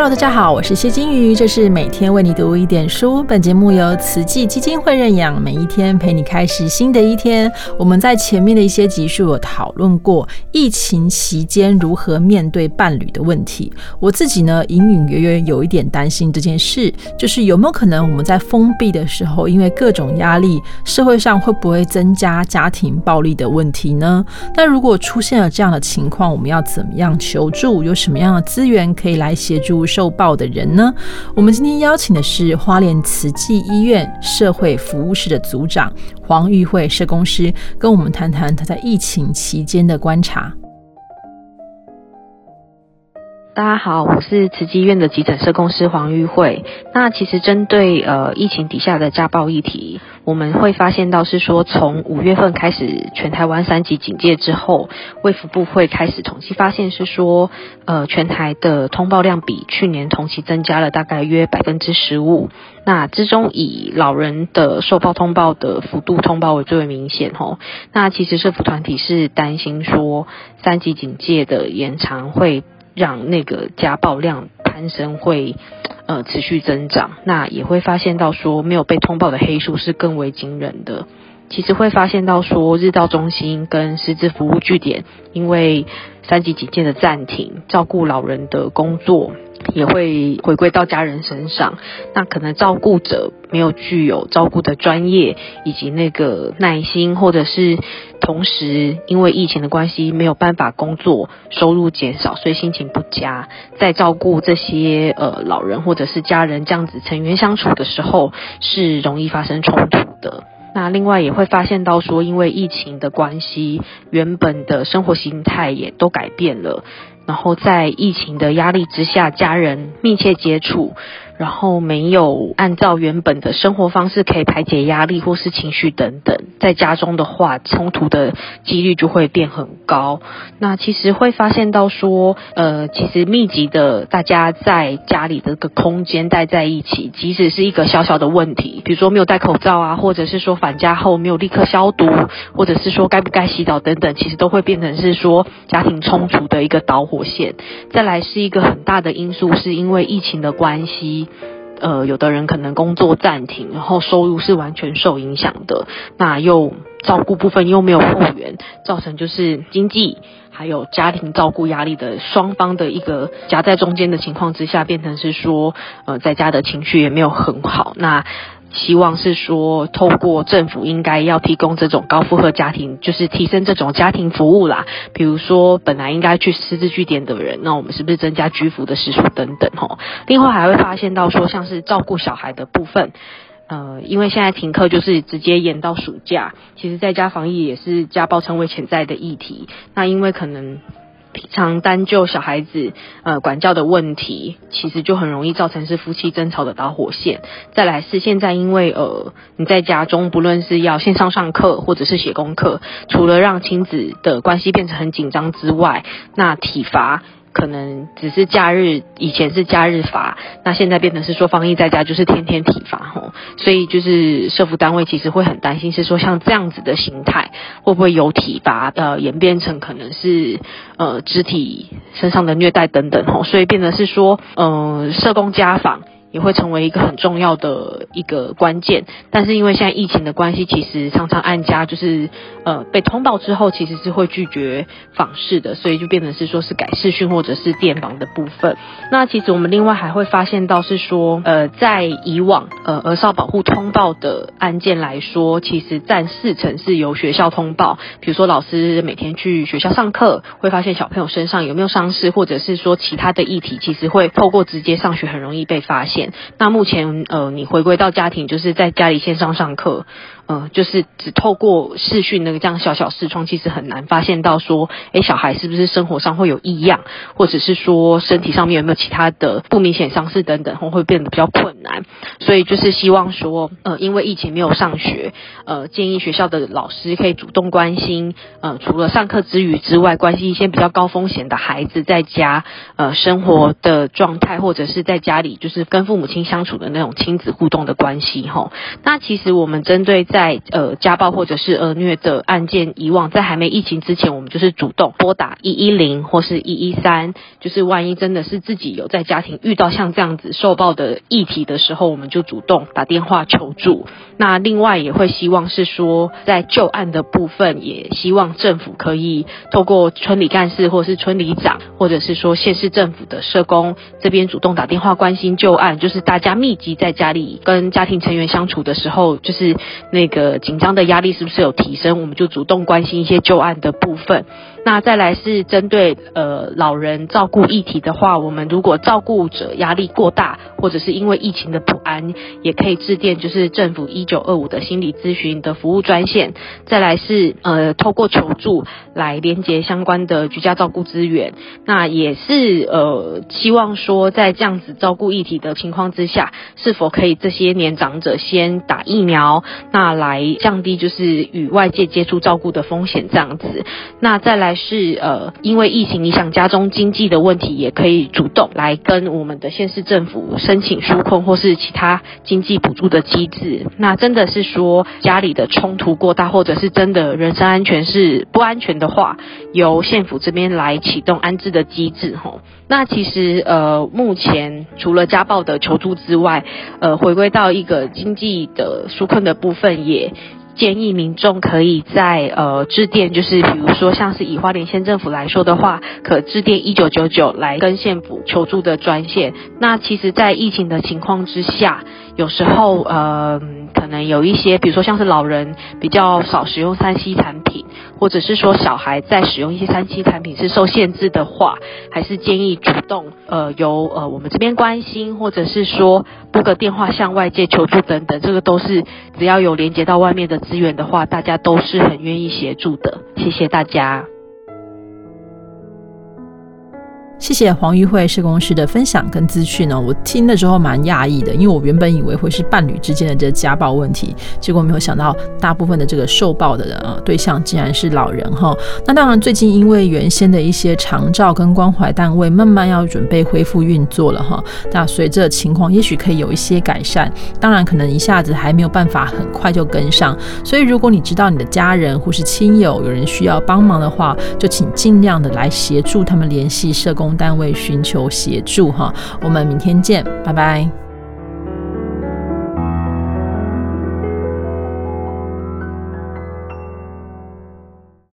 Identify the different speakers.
Speaker 1: Hello，大家好，我是谢金鱼，这是每天为你读一点书。本节目由慈济基金会认养，每一天陪你开始新的一天。我们在前面的一些集数有讨论过疫情期间如何面对伴侣的问题。我自己呢，隐隐约约有一点担心这件事，就是有没有可能我们在封闭的时候，因为各种压力，社会上会不会增加家庭暴力的问题呢？那如果出现了这样的情况，我们要怎么样求助？有什么样的资源可以来协助？受报的人呢？我们今天邀请的是花莲慈济医院社会服务室的组长黄玉慧社工师，跟我们谈谈他在疫情期间的观察。
Speaker 2: 大家好，我是慈济医院的急诊社工师黄玉慧。那其实针对呃疫情底下的家暴议题，我们会发现到是说，从五月份开始全台湾三级警戒之后，卫福部会开始统计发现是说，呃全台的通报量比去年同期增加了大概约百分之十五。那之中以老人的受报通报的幅度通报为最为明显吼。那其实社福团体是担心说，三级警戒的延长会。让那个家暴量攀升会呃持续增长，那也会发现到说没有被通报的黑数是更为惊人的。其实会发现到说日照中心跟师资服务据点，因为三级警戒的暂停，照顾老人的工作。也会回归到家人身上，那可能照顾者没有具有照顾的专业以及那个耐心，或者是同时因为疫情的关系没有办法工作，收入减少，所以心情不佳，在照顾这些呃老人或者是家人这样子成员相处的时候，是容易发生冲突的。那另外也会发现到说，因为疫情的关系，原本的生活形态也都改变了。然后在疫情的压力之下，家人密切接触。然后没有按照原本的生活方式可以排解压力或是情绪等等，在家中的话，冲突的几率就会变很高。那其实会发现到说，呃，其实密集的大家在家里的个空间待在一起，即使是一个小小的问题，比如说没有戴口罩啊，或者是说返家后没有立刻消毒，或者是说该不该洗澡等等，其实都会变成是说家庭冲突的一个导火线。再来是一个很大的因素，是因为疫情的关系。呃，有的人可能工作暂停，然后收入是完全受影响的，那又照顾部分又没有复原，造成就是经济还有家庭照顾压力的双方的一个夹在中间的情况之下，变成是说，呃，在家的情绪也没有很好，那。希望是说，透过政府应该要提供这种高负荷家庭，就是提升这种家庭服务啦。比如说，本来应该去私自据点的人，那我们是不是增加居服的时数等等？吼。另外还会发现到说，像是照顾小孩的部分，呃，因为现在停课就是直接延到暑假，其实在家防疫也是家暴成为潜在的议题。那因为可能。常单就小孩子呃管教的问题，其实就很容易造成是夫妻争吵的导火线。再来是现在因为呃你在家中不论是要线上上课或者是写功课，除了让亲子的关系变成很紧张之外，那体罚。可能只是假日，以前是假日罚，那现在变成是说防疫在家就是天天体罚吼，所以就是社服单位其实会很担心，是说像这样子的形态会不会有体罚呃演变成可能是呃肢体身上的虐待等等吼，所以变得是说嗯社工家访。也会成为一个很重要的一个关键，但是因为现在疫情的关系，其实常常按家就是呃被通报之后，其实是会拒绝访视的，所以就变成是说是改视讯或者是电访的部分。那其实我们另外还会发现到是说，呃，在以往呃儿少保护通报的案件来说，其实占四成是由学校通报，比如说老师每天去学校上课，会发现小朋友身上有没有伤势，或者是说其他的议题，其实会透过直接上学很容易被发现。那目前呃，你回归到家庭，就是在家里线上上课。嗯，就是只透过视讯那个这样小小视窗，其实很难发现到说，哎，小孩是不是生活上会有异样，或者是说身体上面有没有其他的不明显伤势等等，会会变得比较困难。所以就是希望说，呃，因为疫情没有上学，呃，建议学校的老师可以主动关心，呃，除了上课之余之外，关心一些比较高风险的孩子在家呃生活的状态，或者是在家里就是跟父母亲相处的那种亲子互动的关系吼。那其实我们针对在在呃家暴或者是儿虐的案件，以往在还没疫情之前，我们就是主动拨打一一零或是一一三，就是万一真的是自己有在家庭遇到像这样子受暴的议题的时候，我们就主动打电话求助。那另外也会希望是说，在旧案的部分，也希望政府可以透过村里干事或是村里长，或者是说县市政府的社工这边主动打电话关心旧案，就是大家密集在家里跟家庭成员相处的时候，就是那一个紧张的压力是不是有提升，我们就主动关心一些旧案的部分。那再来是针对呃老人照顾议题的话，我们如果照顾者压力过大，或者是因为疫情的不安，也可以致电就是政府一九二五的心理咨询的服务专线。再来是呃透过求助来连接相关的居家照顾资源。那也是呃希望说在这样子照顾议题的情况之下，是否可以这些年长者先打疫苗，那来降低就是与外界接触照顾的风险这样子。那再来。还是呃，因为疫情影响家中经济的问题，也可以主动来跟我们的县市政府申请纾困或是其他经济补助的机制。那真的是说家里的冲突过大，或者是真的人身安全是不安全的话，由县府这边来启动安置的机制吼。那其实呃，目前除了家暴的求助之外，呃，回归到一个经济的纾困的部分也。建议民众可以在呃致电，就是比如说像是以花莲县政府来说的话，可致电一九九九来跟县府求助的专线。那其实，在疫情的情况之下，有时候呃可能有一些，比如说像是老人比较少使用三 C 产品，或者是说小孩在使用一些三 C 产品是受限制的话，还是建议主动呃由呃我们这边关心，或者是说拨个电话向外界求助等等，这个都是只要有连接到外面的。资源的话，大家都是很愿意协助的。谢谢大家。
Speaker 1: 谢谢黄玉慧社工师的分享跟资讯呢，我听了之后蛮讶异的，因为我原本以为会是伴侣之间的这家暴问题，结果没有想到大部分的这个受暴的人啊对象竟然是老人哈。那当然，最近因为原先的一些长照跟关怀单位慢慢要准备恢复运作了哈，那随着情况也许可以有一些改善，当然可能一下子还没有办法很快就跟上，所以如果你知道你的家人或是亲友有人需要帮忙的话，就请尽量的来协助他们联系社工。单位寻求协助哈，我们明天见，拜拜。